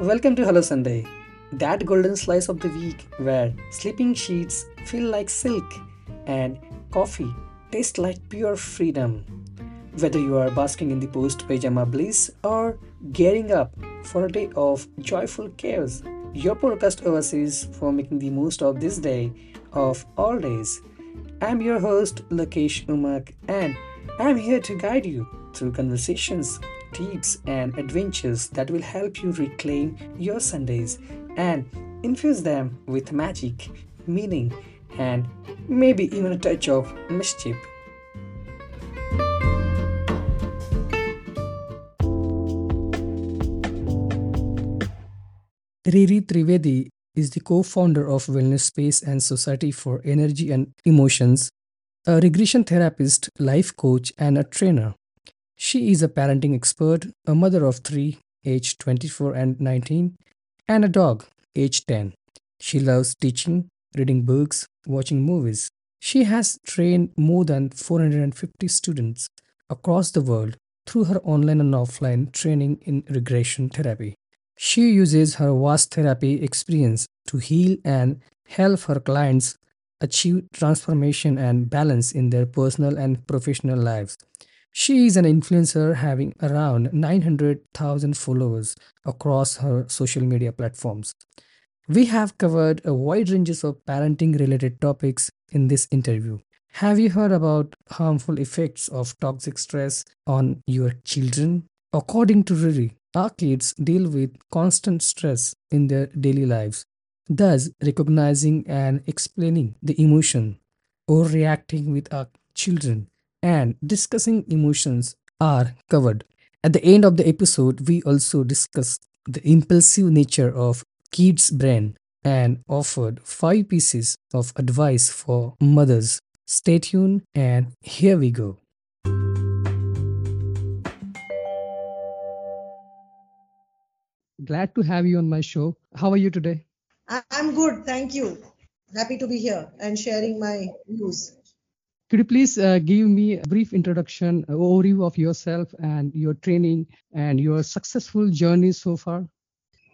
Welcome to Hello Sunday, that golden slice of the week where sleeping sheets feel like silk and coffee tastes like pure freedom. Whether you are basking in the post pajama bliss or gearing up for a day of joyful chaos, your podcast oversees for making the most of this day of all days. I'm your host Lakesh Umak and I'm here to guide you through conversations tips, and adventures that will help you reclaim your Sundays and infuse them with magic, meaning, and maybe even a touch of mischief. Riri Trivedi is the co founder of Wellness Space and Society for Energy and Emotions, a regression therapist, life coach, and a trainer. She is a parenting expert, a mother of three, aged 24 and 19, and a dog, aged 10. She loves teaching, reading books, watching movies. She has trained more than 450 students across the world through her online and offline training in regression therapy. She uses her vast therapy experience to heal and help her clients achieve transformation and balance in their personal and professional lives. She is an influencer having around 900,000 followers across her social media platforms. We have covered a wide range of parenting related topics in this interview. Have you heard about harmful effects of toxic stress on your children? According to Riri, our kids deal with constant stress in their daily lives. Thus, recognizing and explaining the emotion or reacting with our children and discussing emotions are covered. At the end of the episode, we also discussed the impulsive nature of kids' brain and offered five pieces of advice for mothers. Stay tuned and here we go. Glad to have you on my show. How are you today? I'm good, thank you. Happy to be here and sharing my views. Could you please uh, give me a brief introduction, uh, overview of yourself and your training and your successful journey so far?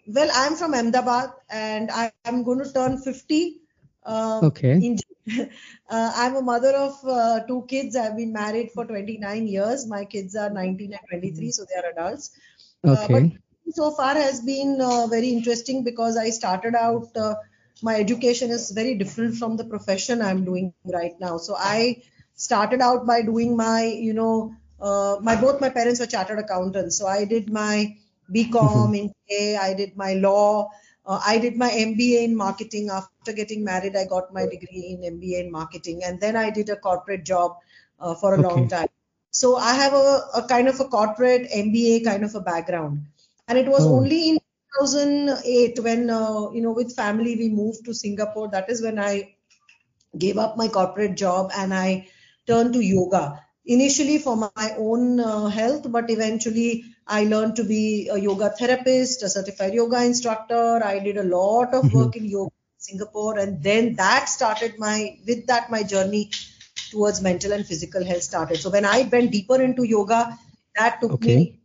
Well, I'm from Ahmedabad and I, am going to turn 50. Uh, okay. In, uh, I'm a mother of uh, two kids. I've been married for 29 years. My kids are 19 and 23, so they are adults. Uh, okay. but so far has been very interesting because I started out my education is very different from the profession I'm doing right now. So I started out by doing my, you know, uh, my both my parents were chartered accountants. So I did my BCom mm-hmm. in A, I did my law, uh, I did my MBA in marketing. After getting married, I got my degree in MBA in marketing, and then I did a corporate job uh, for a okay. long time. So I have a, a, kind of a corporate MBA kind of a background, and it was oh. only in 2008 when uh, you know with family we moved to singapore that is when i gave up my corporate job and i turned to yoga initially for my own uh, health but eventually i learned to be a yoga therapist a certified yoga instructor i did a lot of work mm-hmm. in yoga in singapore and then that started my with that my journey towards mental and physical health started so when i went deeper into yoga that took okay. me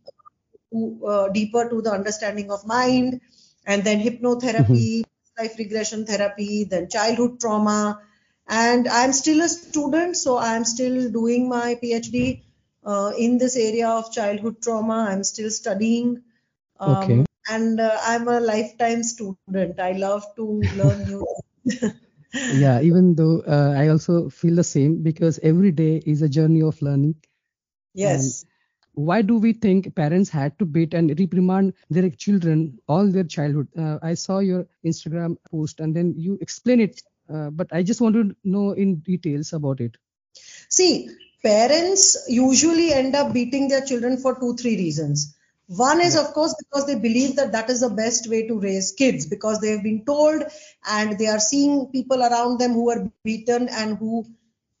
uh, deeper to the understanding of mind, and then hypnotherapy, mm-hmm. life regression therapy, then childhood trauma. And I'm still a student, so I'm still doing my PhD uh, in this area of childhood trauma. I'm still studying. Um, okay. And uh, I'm a lifetime student. I love to learn new things. yeah, even though uh, I also feel the same because every day is a journey of learning. Yes why do we think parents had to beat and reprimand their children all their childhood? Uh, i saw your instagram post and then you explain it uh, but i just want to know in details about it. See parents usually end up beating their children for two three reasons. One is of course because they believe that that is the best way to raise kids because they have been told and they are seeing people around them who are beaten and who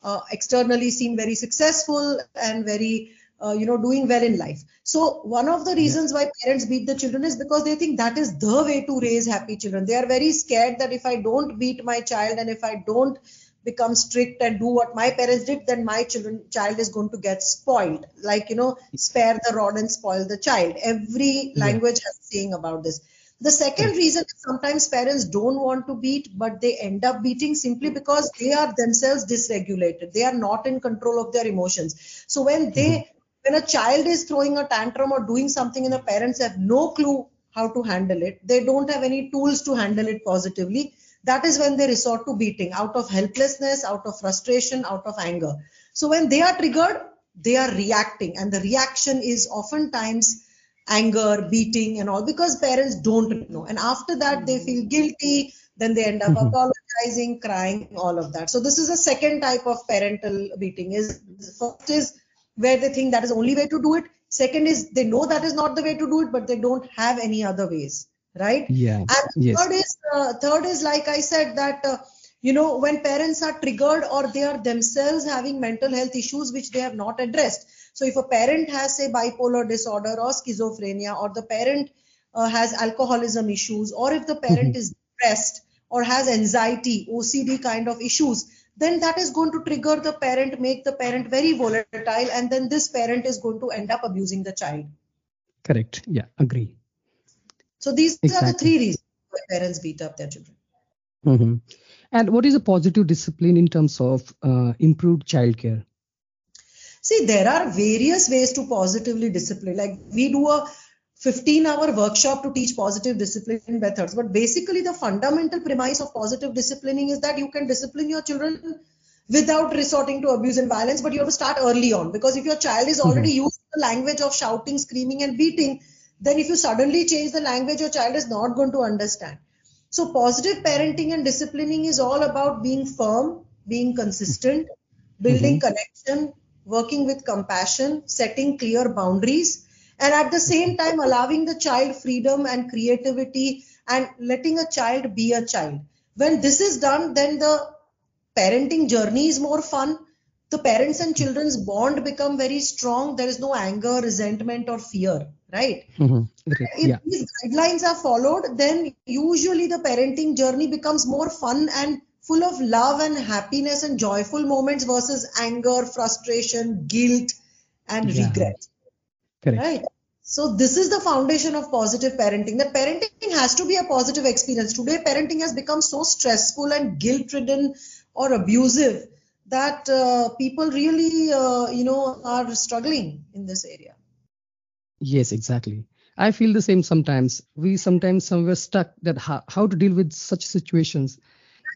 uh, externally seem very successful and very uh, you know doing well in life. So one of the reasons why parents beat the children is because they think that is the way to raise happy children. They are very scared that if i don't beat my child and if i don't become strict and do what my parents did then my children child is going to get spoiled. Like you know spare the rod and spoil the child. Every language has saying about this. The second reason is sometimes parents don't want to beat, but they end up beating simply because they are themselves dysregulated. They are not in control of their emotions. So when they, when a child is throwing a tantrum or doing something and the parents have no clue how to handle it, they don't have any tools to handle it positively. That is when they resort to beating out of helplessness, out of frustration, out of anger. So when they are triggered, they are reacting, and the reaction is oftentimes anger, beating, and all because parents don't know. And after that, they feel guilty. Then they end up Mhm. apologizing, crying, all of that. So this is a second type of parental beating. Is first is where they think that is the only way to do it. Second is they know that is not the way to do it, but they don't have any other ways, right? Yeah. And Yes. third is uh, third is like I said that uh, you know when parents are triggered or they are themselves having mental health issues which they have not addressed. So if a parent has say bipolar disorder or schizophrenia or the parent uh, has alcoholism issues or if the parent is depressed or has anxiety, OCD kind of issues, then that is going to trigger the parent, make the parent very volatile, and then this parent is going to end up abusing the child. Correct. Yeah. Agree. So these are the three reasons why parents beat up their children. hmm And what is a positive discipline in terms of uh, improved childcare? See, there are various ways to positively discipline. Like we do a 15 hour workshop to teach positive discipline methods. But basically, the fundamental premise of positive disciplining is that you can discipline your children without resorting to abuse and violence, but you have to start early on. Because if your child is already mm-hmm. used to the language of shouting, screaming, and beating, then if you suddenly change the language, your child is not going to understand. So, positive parenting and disciplining is all about being firm, being consistent, mm-hmm. building connection, working with compassion, setting clear boundaries, and at the same time allowing the child freedom and creativity and letting a child be a child. When this is done, then the parenting journey is more fun. The parents and children's bond become very strong. There is no anger, resentment, or fear, right? Mhm. Great. if Yeah. these guidelines are followed, then usually the parenting journey becomes more fun and full of love and happiness and joyful moments versus anger, frustration, guilt, and Yeah. regret. Correct. Right? So this is the foundation of positive parenting. That parenting has to be a positive experience. Today, parenting has become so stressful and guilt-ridden or abusive that uh, people really, uh, you know, are struggling in this area. Yes, exactly. I feel the same sometimes. We sometimes somewhere stuck that how, how to deal with such situations.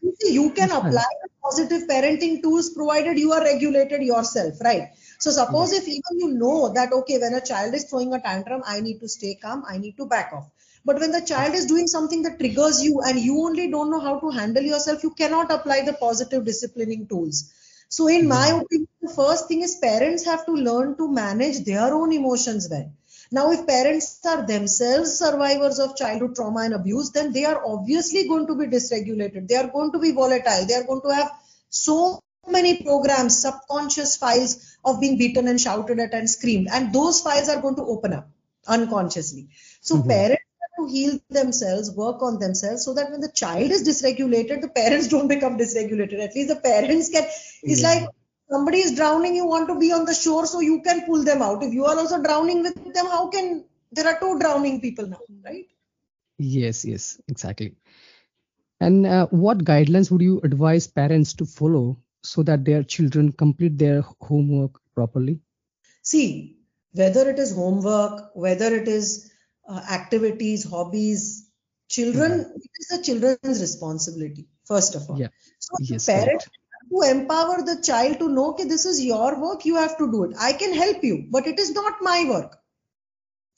You see, you can apply positive parenting tools provided you are regulated yourself, right? So suppose hmm. if even you know that okay, when a child is throwing a tantrum, I need to stay calm, I need to back off. But when the child is doing something that triggers you and you only don't know how to handle yourself, you cannot apply the positive disciplining tools. So in hmm. my opinion, the first thing is parents have to learn to manage their own emotions well. Now, if parents are themselves survivors of childhood trauma and abuse, then they are obviously going to be dysregulated. They are going to be volatile. They are going to have so many programs, subconscious files of being beaten and shouted at and screamed. And those files are going to open up unconsciously. So parents have to heal themselves, work on themselves so that when the child is dysregulated, the parents don't become dysregulated. At least the parents can, it's Yeah. like somebody is drowning, you want to be on the shore so you can pull them out. If you are also drowning with them, how can there are two drowning people now, right? Yes, yes, exactly. And uh, what guidelines would you advise parents to follow so that their children complete their homework properly? See, whether it is homework, whether it is uh, activities, hobbies, children, it is the children's responsibility, first of all. Yeah. So Yes, correct. to empower the child to know, okay, this is your work, you have to do it. I can help you, but it is not my work.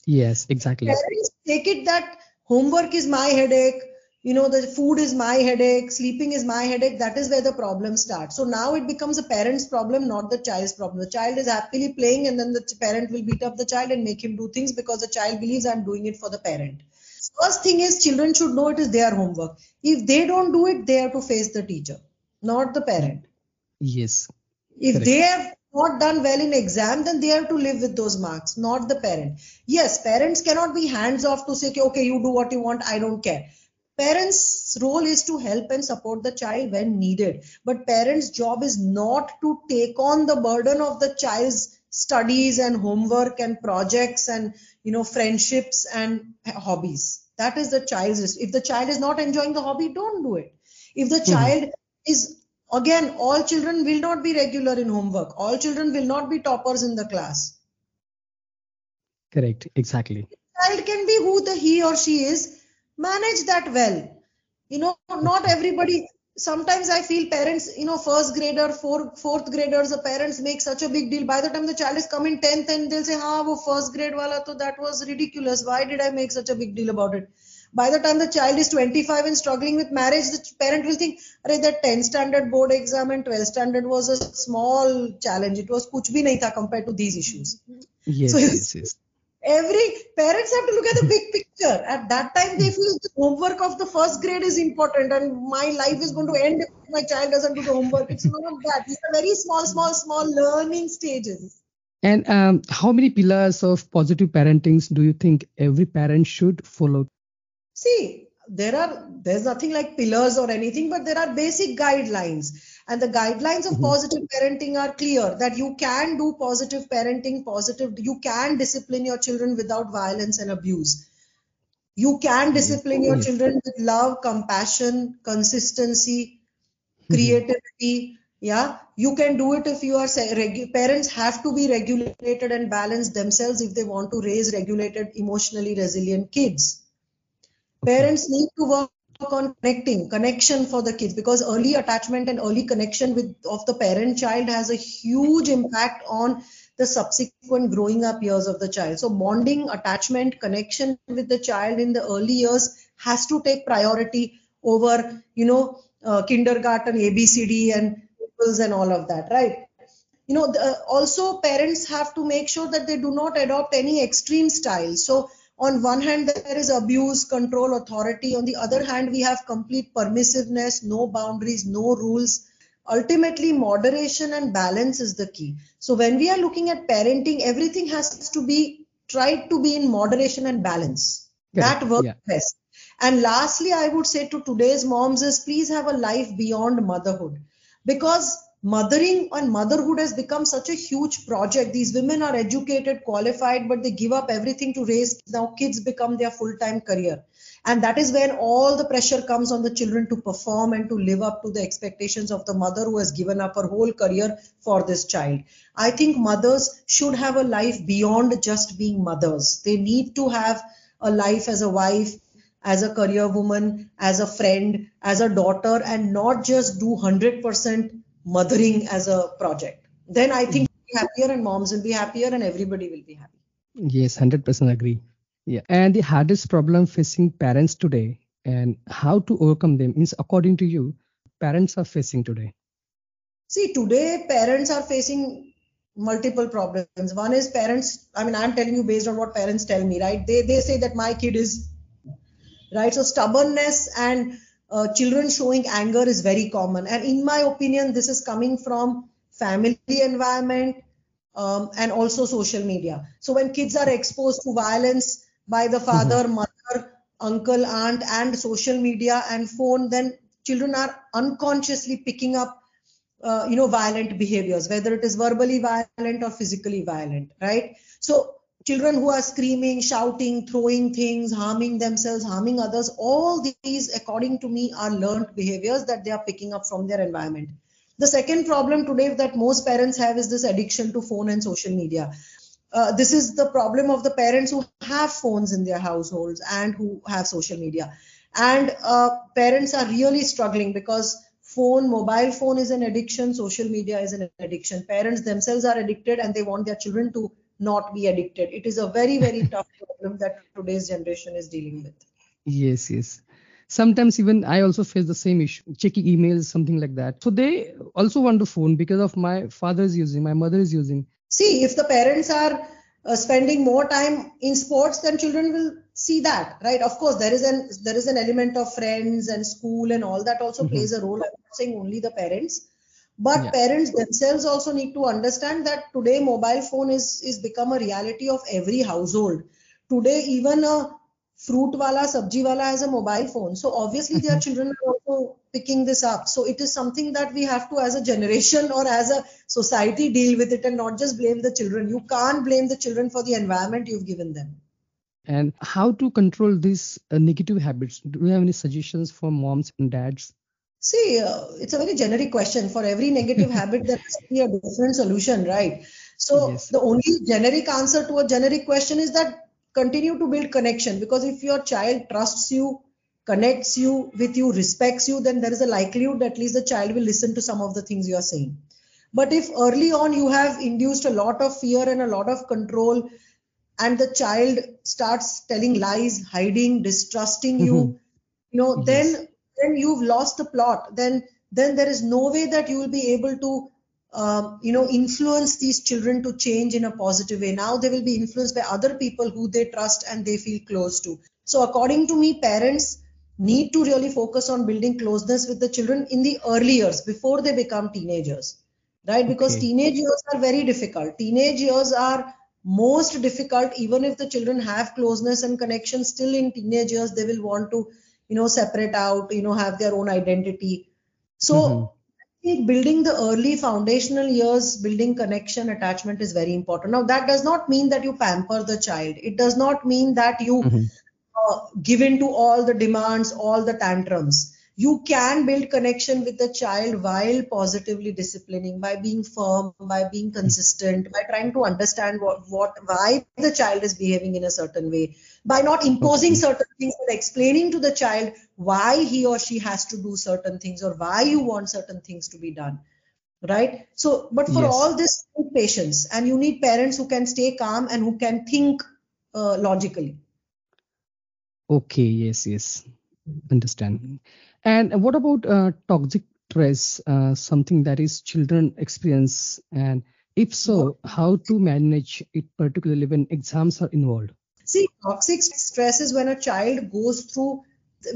Yes, exactly. Parents take it that homework is my headache, you know, the food is my headache, sleeping is my headache. That is where the problem starts. So now it becomes a parent's problem, not the child's problem. The child is happily playing, and then the parent will beat up the child and make him do things because the child believes I'm doing it for the parent. First thing is, children should know it is their homework. If they don't do it, they have to face the teacher, not the parent. Yes. If Correct. they have not done well in exam, then they have to live with those marks, not the parent. Yes, parents cannot be hands off to say, "Okay, okay, you do what you want, I don't care. Parents' role is to help and support the child when needed. But parents' job is not to take on the burden of the child's studies and homework and projects and you know friendships and hobbies. that is the child's if the child is not enjoying the hobby don't do it if the Mhm. child is again all children will not be regular in homework all children will not be toppers in the class Correct. Exactly. child can be who the he or she is manage that well you know not everybody sometimes i feel parents you know first grader fourth fourth graders the parents make such a big deal by the time the child is coming 10th and they'll say ha wo first grade wala to that was ridiculous why did i make such a big deal about it by the time the child is 25 and struggling with marriage the parent will think Arey, that 10th standard board exam and 12th standard was a small challenge it was kuch bhi nahi tha compared to these issues Yes. So yes. Yes. Every parents have to look at the big picture. At that time they feel the homework of the first grade is important and my life is going to end if my child doesn't do the homework. It's not that. These are very small small small learning stages. And um, how many pillars of positive parenting do you think every parent should follow? see there are there's nothing like pillars or anything but there are basic guidelines and the guidelines of Mhm. positive parenting are clear that you can do positive parenting positive you can discipline your children without violence and abuse. You can discipline your children with love compassion consistency Mhm. creativity. Yeah? You can do it if you are regu- parents have to be regulated and balanced themselves if they want to raise regulated emotionally resilient kids. Parents need to work on connecting connection for the kids because early attachment and early connection with of the parent child has a huge impact on the subsequent growing up years of the child. So bonding attachment connection with the child in the early years has to take priority over you know uh, kindergarten abcd and and all of that right? You know the, also parents have to make sure that they do not adopt any extreme style. So on one hand there is abuse control authority. On the other hand we have complete permissiveness no boundaries no rules. Ultimately moderation and balance is the key. So when we are looking at parenting everything has to be tried to be in moderation and balance. Correct. that works Yeah. best. And lastly i would say to today's moms is please have a life beyond motherhood. Because mothering and motherhood has become such a huge project. These women are educated qualified but they give up everything to raise now kids become their full time career. And that is when all the pressure comes on the children to perform and to live up to the expectations of the mother who has given up her whole career for this child. I think mothers should have a life beyond just being mothers. They need to have a life as a wife as a career woman, as a friend, as a daughter, and not just do 100% mothering as a project. Then I think we'll be happier and moms will be happier and everybody will be happy. Yes, 100% agree. Yeah. And the hardest problem facing parents today and how to overcome them is according to you, parents are facing today. See, today parents are facing multiple problems. One is parents, I mean, I'm telling you based on what parents tell me, right? They, they say that my kid is, right? So stubbornness and uh, children showing anger is very common. And in my opinion, this is coming from family environment um, and also social media. So when kids are exposed to violence by the father, mother, uncle, aunt, and social media and phone, then children are unconsciously picking up uh, you know violent behaviors whether it is verbally violent or physically violent right so children who are screaming shouting throwing things harming themselves harming others all these according to me are learned behaviors that they are picking up from their environment. The second problem today that most parents have is this addiction to phone and social media. Uh, this is the problem of the parents who have phones in their households and who have social media. And uh, parents are really struggling because phone mobile phone is an addiction social media is an addiction. Parents themselves are addicted and they want their children to not be addicted it is a very very tough problem that today's generation is dealing with Yes, yes. Sometimes even I also face the same issue, checking emails, something like that. So they also want the phone because of my father is using, my mother is using. see if the parents are uh, spending more time in sports then children will see that right of course there is an there is an element of friends and school and all that also Mhm. plays a role i'm not saying only the parents but Yeah. parents themselves also need to understand that today mobile phone is is become a reality of every household. Today even a fruit wala sabji wala has a mobile phone. So obviously their Mhm. children are also picking this up. So it is something that we have to as a generation or as a society deal with it and not just blame the children. You can't blame the children for the environment you've given them. And how to control these uh, negative habits? Do you have any suggestions for moms and dads see uh, it's a very generic question for every negative habit there to be a different solution right so yes. the only generic answer to a generic question is that continue to build connection because if your child trusts you connects you with you respects you then there is a likelihood that at least the child will listen to some of the things you are saying but if early on you have induced a lot of fear and a lot of control and the child starts telling lies hiding distrusting you mm-hmm. you know yes. then then you've lost the plot. Then then there is no way that you will be able to um, you know influence these children to change in a positive way. Now they will be influenced by other people who they trust and they feel close to. So according to me parents need to really focus on building closeness with the children in the early years before they become teenagers right? Because okay. teenage years are very difficult. Teenage years are most difficult. Even if the children have closeness and connection still in teenage years they will want to you know separate out you know have their own identity so mm-hmm. building the early foundational years building connection attachment is very important now that does not mean that you pamper the child it does not mean that you mm-hmm. uh, give in to all the demands all the tantrums you can build connection with the child while positively disciplining by being firm by being consistent by trying to understand what, what why the child is behaving in a certain way. By not imposing certain things but explaining to the child why he or she has to do certain things or why you want certain things to be done. Right? So but for yes. all this you need patience and you need parents who can stay calm and who can think uh, logically. Okay yes yes. Understand and what about uh, toxic stress, uh, something that is children experience? And if so, how to manage it, particularly when exams are involved? See, toxic stress is when a child goes through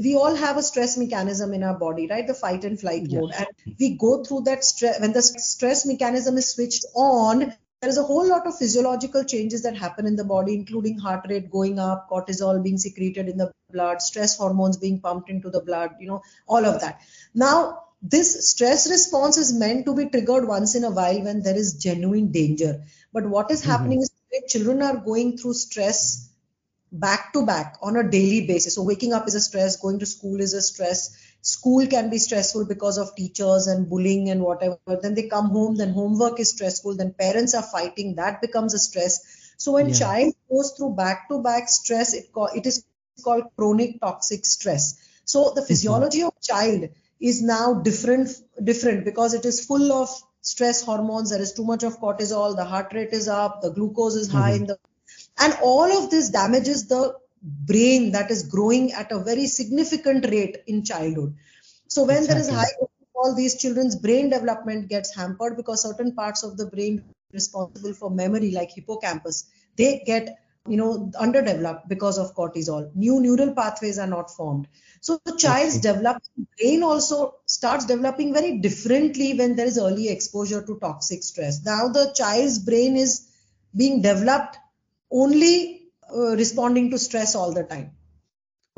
we all have a stress mechanism in our body right the fight and flight mode and we go through that stress when the stress mechanism is switched on there is a whole lot of physiological changes that happen in the body, including heart rate going up, cortisol being secreted in the blood, stress hormones being pumped into the blood, you know, all of that. Now, this stress response is meant to be triggered once in a while when there is genuine danger. But what is mm-hmm. happening is children are going through stress back to back on a daily basis. So waking up is a stress, going to school is a stress, school can be stressful because of teachers and bullying and whatever then they come home then homework is stressful then parents are fighting that becomes a stress so when yeah. child goes through back to back stress it, it is called chronic toxic stress so the mm-hmm. physiology mm-hmm. of child is now different different because it is full of stress hormones there is too much of cortisol the heart rate is up the glucose is high mm-hmm. in the and all of this damages the brain that is growing at a very significant rate in childhood. So when exactly. there is high all these children's brain development gets hampered because certain parts of the brain responsible for memory like hippocampus they get you know underdeveloped because of cortisol new neural pathways are not formed so the child's okay. developing brain also starts developing very differently when there is early exposure to toxic stress now the child's brain is being developed only uh, responding to stress all the time.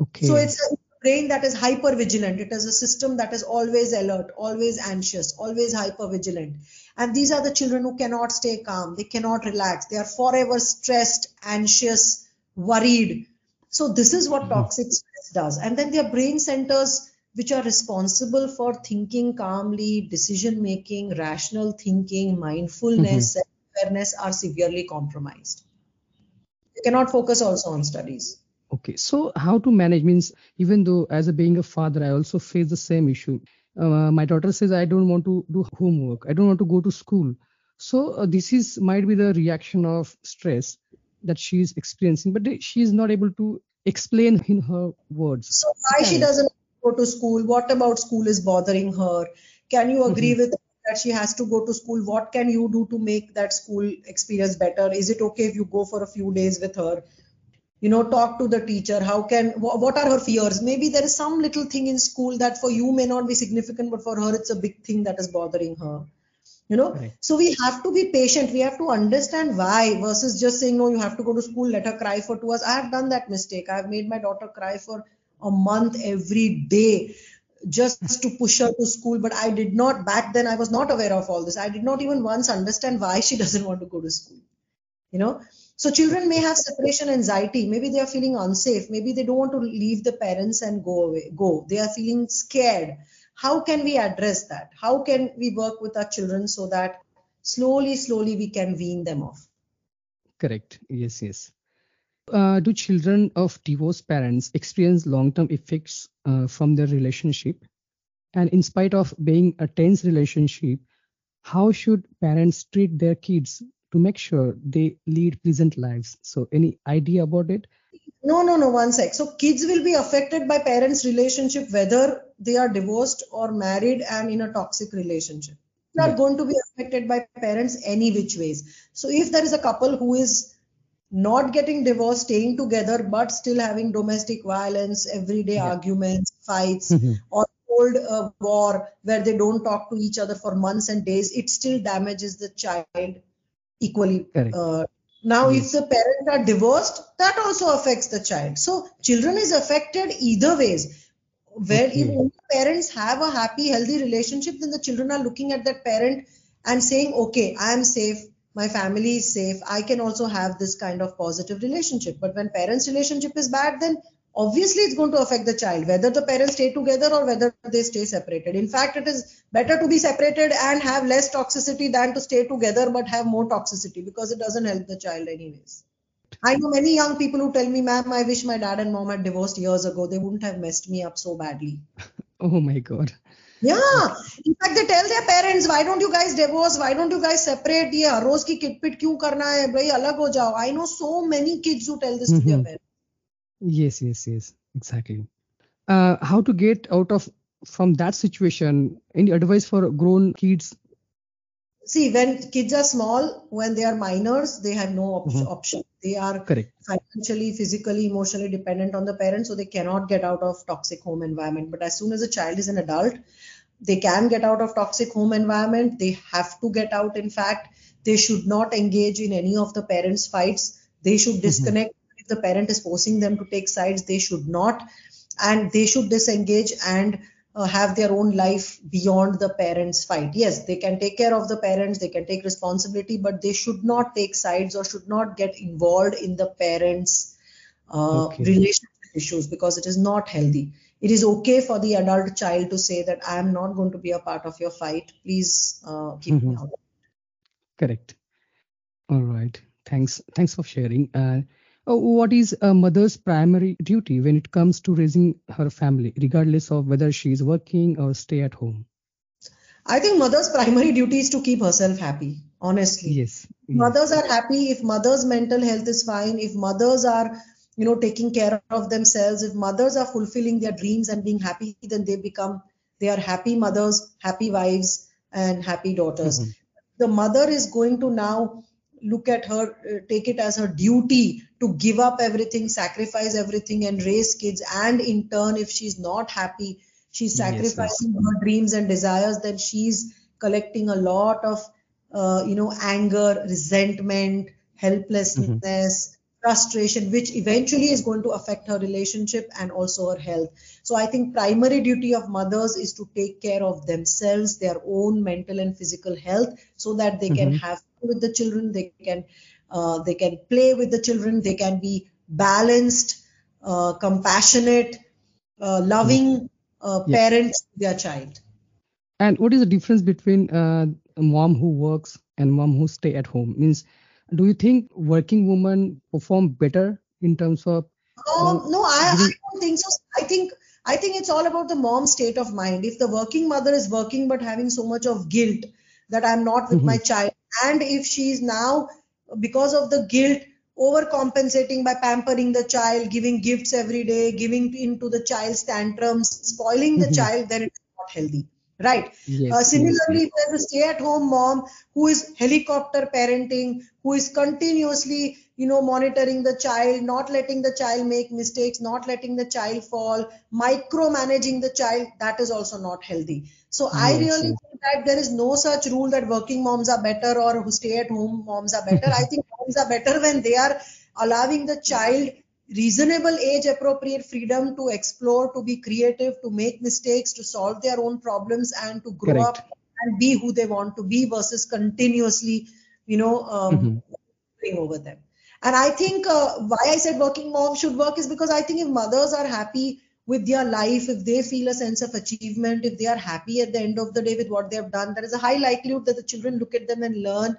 Okay. So it's a brain that is hyper vigilant. It is a system that is always alert, always anxious, always hyper vigilant. And these are the children who cannot stay calm. They cannot relax. They are forever stressed, anxious, worried. So this is what mm-hmm. toxic stress does. And then their brain centers which are responsible for thinking calmly, decision making, rational thinking, mindfulness, mm-hmm. awareness are severely compromised You cannot focus also on studies okay so how to manage means even though as a being a father i also face the same issue uh, my daughter says i don't want to do homework. I don't want to go to school. So uh, this is might be the reaction of stress that she is experiencing but she is not able to explain in her words. So why she doesn't go to school? What about school is bothering her? Can you agree mm-hmm. with that she has to go to school? What can you do to make that school experience better? Is it okay if you go for a few days with her you know talk to the teacher how can what are her fears? Maybe there is some little thing in school that for you may not be significant but for her it's a big thing that is bothering her you know? Right. so we have to be patient. We have to understand why versus just saying no you have to go to school let her cry for two hours. I have done that mistake. I have made my daughter cry for a month every day just to push her to school but i did not back then i was not aware of all this. I did not even once understand why she doesn't want to go to school you know so children may have separation anxiety. Maybe they are feeling unsafe. Maybe they don't want to leave the parents and go away go. They are feeling scared. How can we address that? How can we work with our children so that slowly slowly we can wean them off? Correct. Yes yes. Uh, do children of divorced parents experience long-term effects uh, from their relationship? And in spite of being a tense relationship how should parents treat their kids to make sure they lead pleasant lives. So any idea about it? No no no one sec. So kids will be affected by parents relationship whether they are divorced or married and in a toxic relationship. They are going to be affected by parents any which ways. So if there is a couple who is not getting divorced, staying together, but still having domestic violence, everyday yeah. arguments, fights, mm-hmm. or old uh, war where they don't talk to each other for months and days, it still damages the child equally. Uh, now, yes. if the parents are divorced, that also affects the child. So, children is affected either ways. Where okay. if parents have a happy, healthy relationship, then the children are looking at that parent and saying, "Okay, I am safe my family is safe i can also have this kind of positive relationship but when parents relationship is bad then obviously it's going to affect the child whether the parents stay together or whether they stay separated. In fact it is better to be separated and have less toxicity than to stay together but have more toxicity because it doesn't help the child anyways. I know many young people who tell me ma'am i wish my dad and mom had divorced years ago. They wouldn't have messed me up so badly. Oh my god. Yeah. In fact they tell their parents why don't you guys divorce? Why don't you guys separate? Yeah, roz ki kitpit kyun karna hai? Bhai alag ho jao. I know so many kids who tell this mm-hmm. to their mm-hmm. parents. Yes, yes, yes, exactly. Uh, how to get out of from that situation? Any advice for grown kids? See, when kids are small, when they are minors, they have no op- mm-hmm. option. They are Correct. financially, physically, emotionally dependent on the parents, so they cannot get out of toxic home environment. But as soon as a child is an adult, they can get out of toxic home environment they have to get out in fact they should not engage in any of the parents fights they should mm-hmm. disconnect mm-hmm. The parent is forcing them to take sides they should not and they should disengage and uh, have their own life beyond the parents fight yes they can take care of the parents they can take responsibility but they should not take sides or should not get involved in the parents uh, okay. relationship issues because it is not healthy it is okay for the adult child to say that I am not going to be a part of your fight. Please uh, keep mm-hmm. me out. Correct. All right. Thanks. Thanks for sharing. Uh, what is a mother's primary duty when it comes to raising her family, regardless of whether she is working or stay at home? I think mother's primary duty is to keep herself happy. Honestly, yes. Mothers are happy if mother's mental health is fine. If mothers are you know taking care of themselves if mothers are fulfilling their dreams and being happy then they become they are happy mothers happy wives and happy daughters mm-hmm. the mother is going to now look at her uh, take it as her duty to give up everything sacrifice everything and raise kids and in turn if she's not happy she's sacrificing yes, yes. her dreams and desires then she's collecting a lot of uh, you know anger resentment helplessness mm-hmm frustration, which eventually is going to affect her relationship and also her health. So I think primary duty of mothers is to take care of themselves, their own mental and physical health, so that they mm-hmm. can have with the children, they can uh, they can play with the children, they can be balanced, uh, compassionate, uh, loving uh, yeah. parents to their child. And what is the difference between uh, a mom who works and mom who stay at home? Means do you think working women perform better in terms of um, no I, I don't think so i think i think it's all about the mom's state of mind if the working mother is working but having so much of guilt that i'm not with mm-hmm. my child and if she is now because of the guilt overcompensating by pampering the child giving gifts every day giving into the child's tantrums spoiling the mm-hmm. child then it's not healthy right. Yes, uh, similarly yes, yes. there's a stay at home mom who is helicopter parenting who is continuously you know monitoring the child not letting the child make mistakes not letting the child fall micromanaging the child. That is also not healthy. So i really think that there is no such rule that working moms are better or who stay at home moms are better. I think moms are better when they are allowing the child reasonable age appropriate freedom to explore, to be creative, to make mistakes, to solve their own problems, and to grow Correct. up and be who they want to be versus continuously, you know, um, mm-hmm. over them. And I think uh, why I said working mom should work is because I think if mothers are happy with their life, if they feel a sense of achievement, if they are happy at the end of the day with what they have done, there is a high likelihood that the children look at them and learn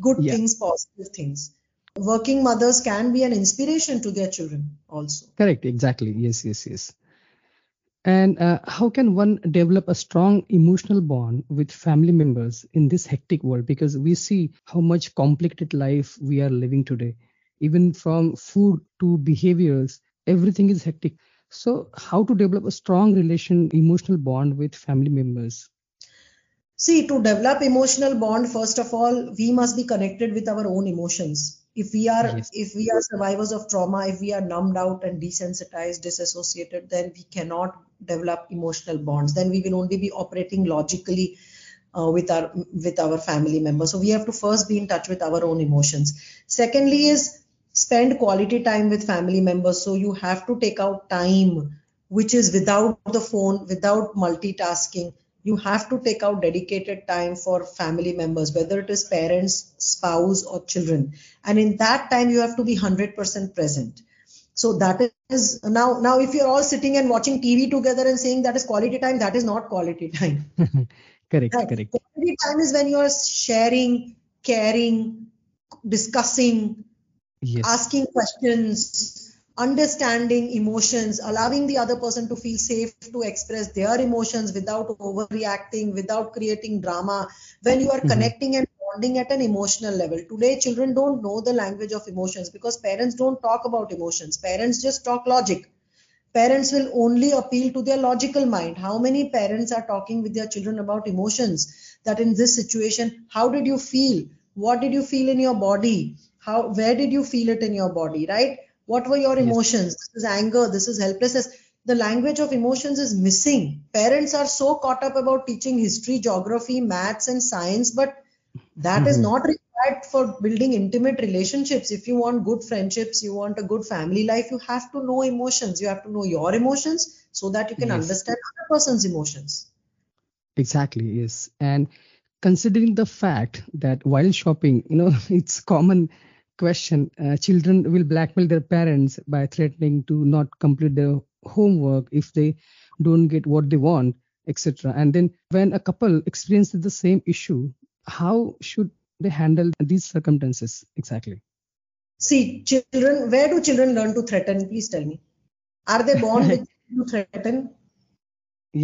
good yeah. things, positive things. Working mothers can be an inspiration to their children also. Correct, exactly. Yes, yes, yes. And uh, how can one develop a strong emotional bond with family members in this hectic world? Because we see how much complicated life we are living today. Even from food to behaviors, everything is hectic. So, how to develop a strong relation, emotional bond with family members? See, to develop emotional bond, first of all, we must be connected with our own emotions. If we are yes. if we are survivors of trauma, if we are numbed out and desensitized, disassociated, then we cannot develop emotional bonds. Then we will only be operating logically uh, with our with our family members. So we have to first be in touch with our own emotions. Secondly, is spend quality time with family members. So you have to take out time which is without the phone, without multitasking. You have to take out dedicated time for family members, whether it is parents, spouse, or children. And in that time, you have to be 100% present. So that is now, now if you're all sitting and watching TV together and saying that is quality time, that is not quality time. correct, right? correct. Quality time is when you're sharing, caring, discussing, yes. asking questions, understanding emotions, allowing the other person to feel safe to express their emotions without overreacting, without creating drama. When you are mm-hmm. connecting and bonding at an emotional level. Today, children don't know the language of emotions because parents don't talk about emotions. Parents just talk logic. Parents will only appeal to their logical mind. How many parents are talking with their children about emotions? That in this situation, how did you feel? What did you feel in your body? how where did you feel it in your body right what were your emotions? Yes. this is anger this is helplessness. The language of emotions is missing. Parents are so caught up about teaching history geography maths and science but that mm-hmm. is not required for building intimate relationships. If you want good friendships you want a good family life you have to know emotions. You have to know your emotions so that you can yes. understand other person's emotions. Exactly yes. And considering the fact that while shopping you know it's common question. Uh, children will blackmail their parents by threatening to not complete their homework if they don't get what they want etc and then when a couple experiences the same issue how should they handle these circumstances exactly? See children where do children learn to threaten? Please tell me. Are they born with to threaten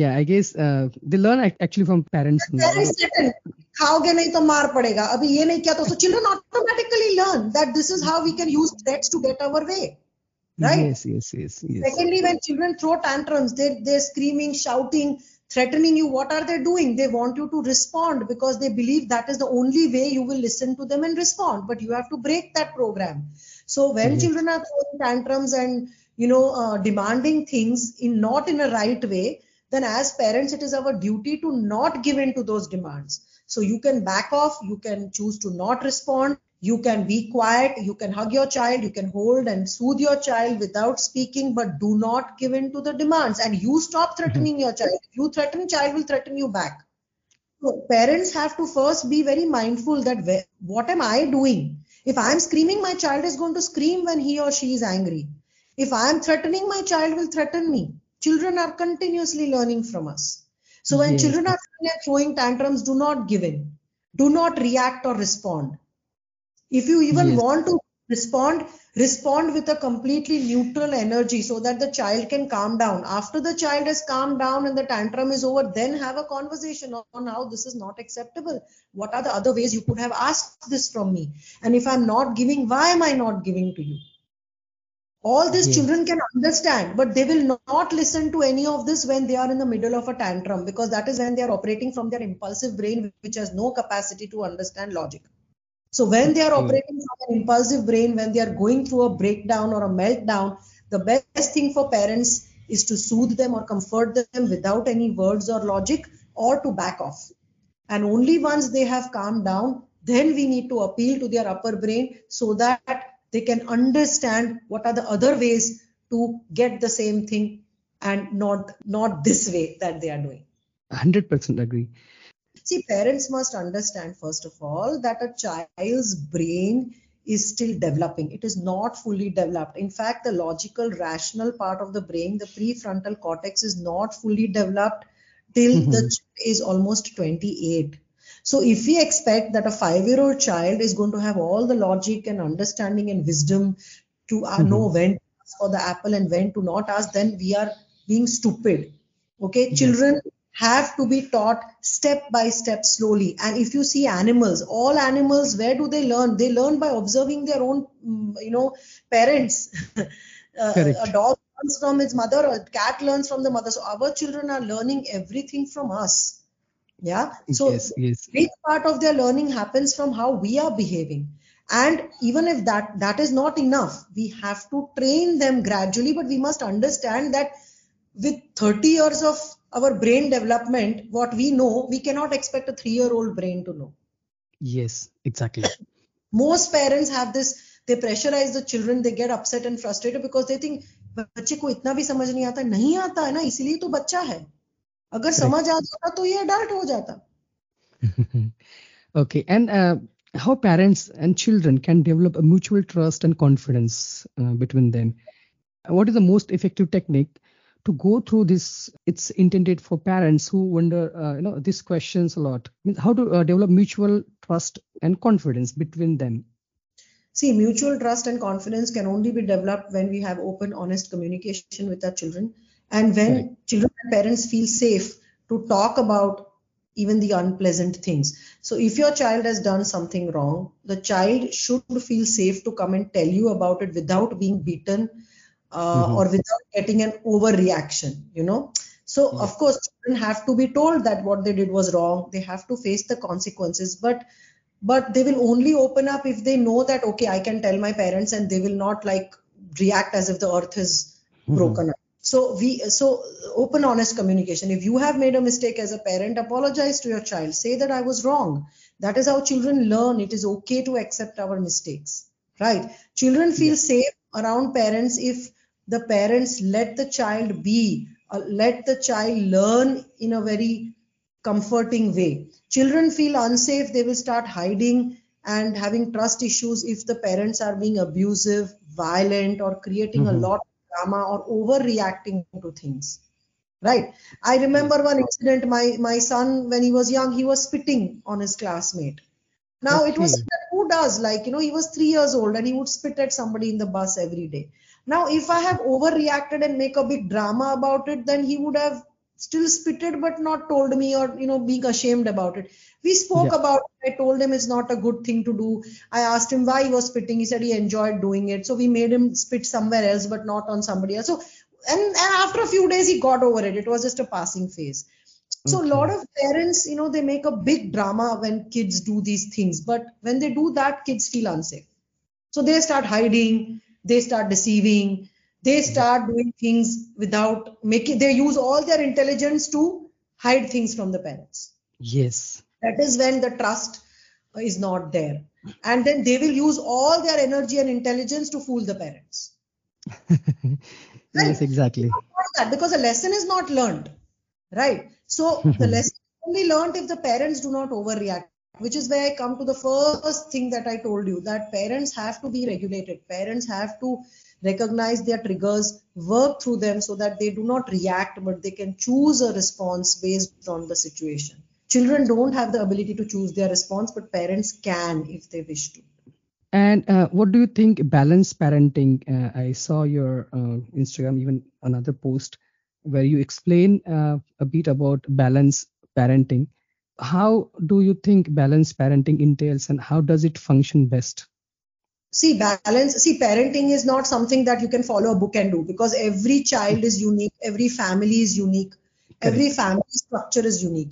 yeah i guess uh, they learn actually from parents mar padega to so children automatically learn that this is how we can use threats to get our way right? Yes yes yes, yes. secondly when children throw tantrums they they're screaming shouting threatening you what are they doing? They want you to respond because they believe that is the only way you will listen to them and respond but you have to break that program. So when mm-hmm. children are throwing tantrums and you know uh, demanding things in not in a right way then as parents it is our duty to not give in to those demands so you can back off, you can choose to not respond, you can be quiet, you can hug your child, you can hold and soothe your child without speaking, but do not give in to the demands. And you stop mm-hmm. threatening your child. If you threaten, child will threaten you back. So parents have to first be very mindful that what am I doing? If I'm screaming, my child is going to scream when he or she is angry. If I'm threatening, my child will threaten me. Children are continuously learning from us. So when yes. children are throwing tantrums, do not give in. Do not react or respond. If you even yes. want to respond, respond with a completely neutral energy so that the child can calm down. After the child has calmed down and the tantrum is over, then have a conversation on how this is not acceptable. What are the other ways you could have asked this from me? And if I'm not giving, why am I not giving to you? All these yes. children can understand but they will not listen to any of this when they are in the middle of a tantrum because that is when they are operating from their impulsive brain which has no capacity to understand logic. So when they are hmm. operating from an impulsive brain when they are going through a breakdown or a meltdown the best thing for parents is to soothe them or comfort them without any words or logic or to back off. And only once they have calmed down then we need to appeal to their upper brain so that they can understand what are the other ways to get the same thing and not not this way that they are doing 100% agree see parents must understand first of all that a child's brain is still developing. It is not fully developed. In fact, the logical, rational part of the brain, the prefrontal cortex, is not fully developed till mm-hmm. the child is almost 28. So, if we expect that a five year old child is going to have all the logic and understanding and wisdom to uh, mm-hmm. know when to ask for the apple and when to not ask, then we are being stupid. Okay, yes. children have to be taught step by step slowly. And if you see animals all animals where do they learn? They learn by observing their own mm, you know parents. Uh, a dog learns from its mother a cat learns from the mother. So our children are learning everything from us yeah so yes, yes. big part of their learning happens from how we are behaving and even if that that is not enough we have to train them gradually but we must understand that with 30 years of our brain development, what we know, we cannot expect a three year old brain to know. Yes, exactly. Most parents have this, they pressurize the children, they get upset and frustrated because they think बच्चे को इतना भी समझ नहीं आता नहीं आता है ना इसीलिए तो बच्चा है अगर समझ आ जाता तो ये अडल्ट हो जाता okay and uh, how parents and children can develop a mutual trust and confidence uh, between them what is the most effective technique to go through this it's intended for parents who wonder uh, you know these questions a lot how to uh, develop mutual trust and confidence between them see mutual trust and confidence can only be developed when we have open honest communication with our children and when right. children and parents feel safe to talk about even the unpleasant things so if your child has done something wrong the child should feel safe to come and tell you about it without being beaten uh, mm-hmm. or without getting an overreaction you know so yeah. of course children have to be told that what they did was wrong they have to face the consequences but but they will only open up if they know that okay i can tell my parents and they will not like react as if the earth is mm-hmm. broken up so we so open honest communication if you have made a mistake as a parent apologize to your child say that i was wrong that is how children learn it is okay to accept our mistakes right children feel yeah. safe around parents if the parents let the child be, uh, let the child learn in a very comforting way. Children feel unsafe, they will start hiding and having trust issues if the parents are being abusive, violent, or creating mm-hmm. a lot drama or overreacting to things. Right. I remember one incident. My my son, when he was young, he was spitting on his classmate. Now okay. it was who does like you know he was three years old and he would spit at somebody in the bus every day. Now, if I have overreacted and make a big drama about it, then he would have still spitted but not told me or you know being ashamed about it. We spoke yeah. about it. I told him it's not a good thing to do. I asked him why he was spitting. He said he enjoyed doing it. So we made him spit somewhere else but not on somebody else. So and, and after a few days he got over it. It was just a passing phase. So okay. a lot of parents, you know, they make a big drama when kids do these things, but when they do that, kids feel unsafe. So they start hiding, they start deceiving they mm-hmm. start doing things without making they use all their intelligence to hide things from the parents. Yes. That is when the trust is not there. And then they will use all their energy and intelligence to fool the parents. Yes exactly. Because the lesson is not learned right? So the lesson only learned if the parents do not overreact which is where I come to the first thing that I told you that parents have to be regulated. Parents have to recognize their triggers, work through them so that they do not react, but they can choose a response based on the situation. Children don't have the ability to choose their response, but parents can if they wish to. And uh, what do you think balanced parenting? Uh, I saw your uh, Instagram, even another post where you explain uh, a bit about balanced parenting how do you think balanced parenting entails and how does it function best? See, balance, see, parenting is not something that you can follow a book and do because every child is unique, every family is unique, Correct. every family structure is unique.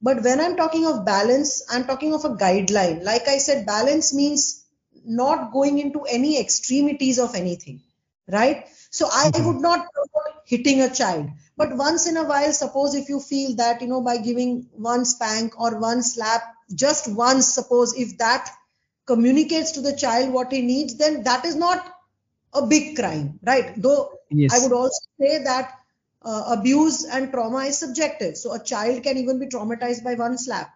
But when I'm talking of balance, I'm talking of a guideline. Like I said, balance means not going into any extremities of anything, right? So I mm-hmm. would not hitting a child. But once in a while, suppose if you feel that, you know, by giving one spank or one slap, just once, suppose if that communicates to the child what he needs, then that is not a big crime, right? Though yes. I would also say that uh, abuse and trauma is subjective. So a child can even be traumatized by one slap.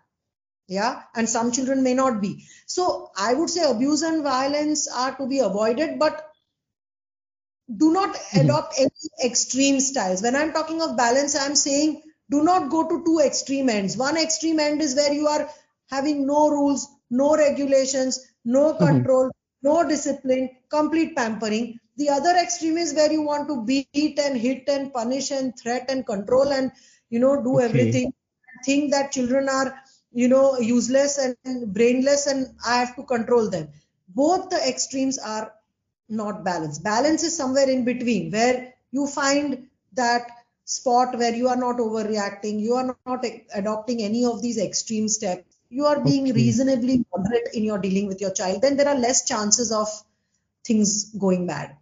yeah and some children may not be so i would say abuse and violence are to be avoided but do not Mhm. adopt any extreme styles when i'm talking of balance i'm saying do not go to two extreme ends one extreme end is where you are having no rules no regulations no Mhm. control no discipline complete pampering the other extreme is where you want to beat and hit and punish and threat and control and you know do Okay. everything think that children are you know useless and brainless and i have to control them both the extremes are not balanced balance is somewhere in between where you find that spot where you are not overreacting you are not adopting any of these extreme steps you are being Okay. reasonably moderate in your dealing with your child then there are less chances of things going bad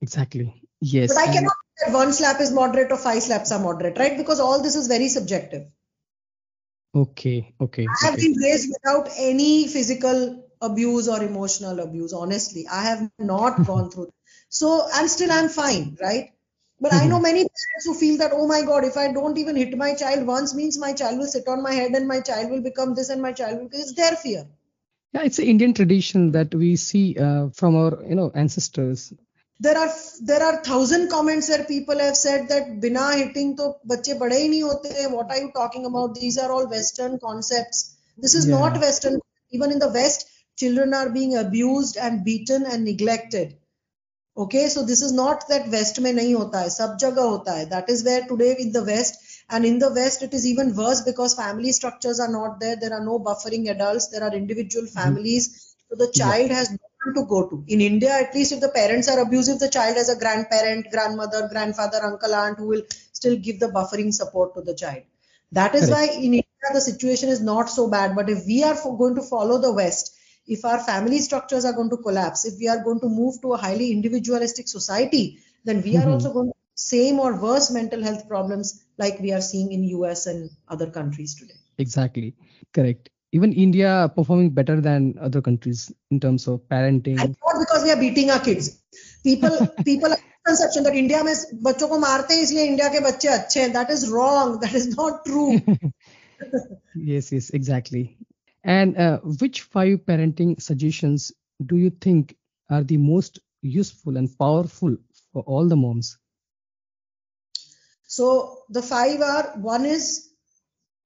Exactly. Yes. but i cannot say that one slap is moderate or five slaps are moderate right because all this is very subjective Okay. Okay. I have Okay. been raised without any physical abuse or emotional abuse honestly. I have not gone through so i'm still i'm fine right? But i know mm-hmm. many parents who feel that oh my god if i don't even hit my child once means my child will sit on my head and my child will become this and my child will it's their fear. Yeah it's an indian tradition that we see uh, from our you know ancestors. There are there are thousand comments where people have said that bina hitting to bacche bade hi nahi hote what are you talking about? These are all western concepts. This is yeah. not western even in the west children are being abused and beaten and neglected. Okay so this is not that west mein nahi hota hai sab jaga hota hai. That is where today in the west and in the west it is even worse because family structures are not there. There are no buffering adults. There are individual mm-hmm. families. So the child has no one to go to. In india at least if the parents are abusive the child has a grandparent grandmother grandfather uncle aunt who will still give the buffering support to the child. That is why in india the situation is not so bad. But if we are going to follow the west if our family structures are going to collapse, if we are going to move to a highly individualistic society, then we are Mhm. also going to same or worse mental health problems like we are seeing in US and other countries today. Exactly. Correct. Even India performing better than other countries in terms of parenting. And not because we are beating our kids. People people have conception that India में बच्चों को मारते हैं इसलिए India के बच्चे अच्छे हैं. That is wrong. That is not true. Yes, yes, exactly. And uh, which five parenting suggestions do you think are the most useful and powerful for all the moms? So the five are one is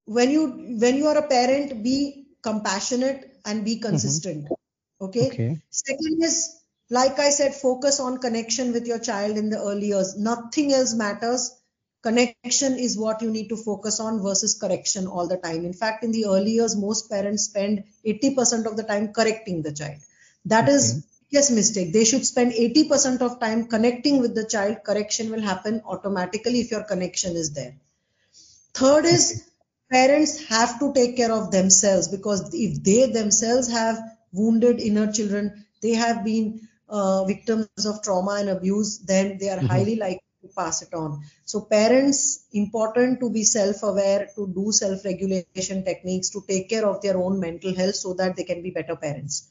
when you when you are a parent, be compassionate and be consistent. Okay. Okay. Second is like I said, focus on connection with your child in the early years. Nothing else matters. Connection is what you need to focus on versus correction all the time. In fact, in the early years, most parents spend 80% of the time correcting the child. That Okay. is biggest mistake. They should spend 80% of time connecting with the child. Correction will happen automatically if your connection is there. Third is parents have to take care of themselves because if they themselves have wounded inner children, they have been uh, victims of trauma and abuse, then they are Mhm. highly likely to pass it on. So parents important to be self-aware, to do self-regulation techniques, to take care of their own mental health so that they can be better parents.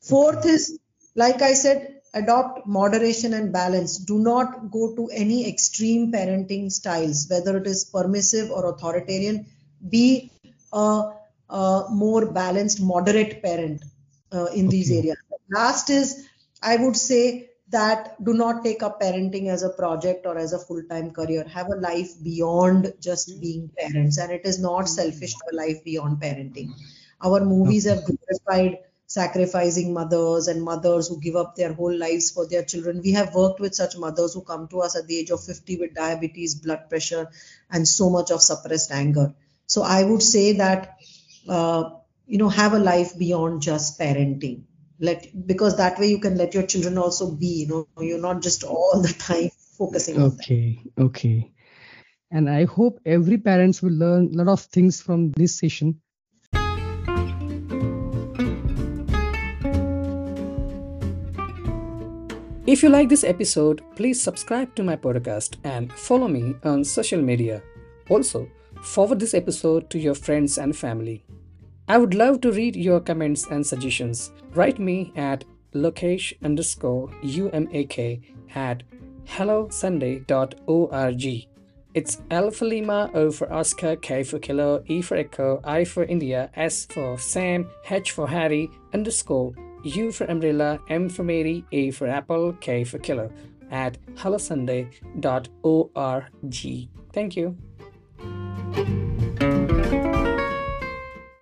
Fourth is, like I said, adopt moderation and balance. Do not go to any extreme parenting styles, whether it is permissive or authoritarian. Be a, a more balanced, moderate parent uh, in these areas. Last is, I would say that do not take up parenting as a project or as a full time career. Have a life beyond just hmm. being parents, and it is not hmm. selfish to have a life beyond parenting. Our movies hmm. have glorified sacrificing mothers and mothers who give up their whole lives for their children. We have worked with such mothers who come to us at the age of 50 with diabetes, blood pressure, and so much of suppressed anger. So I would say that, uh, you know, have a life beyond just parenting. Let because that way you can let your children also be. You know, you're not just all the time focusing on. Okay. Okay. And I hope every parents will learn a lot of things from this session. If you like this episode, please subscribe to my podcast and follow me on social media. Also, forward this episode to your friends and family. I would love to read your comments and suggestions. Write me at lokesh underscore umak at hellosunday.org. It's L for Lima, O for Oscar, K for Kilo, E for Echo, I for India, S for Sam, H for Harry, underscore, U for Umbrella, M for Mary, A for Apple, K for Kilo at hellosunday.org. Thank you.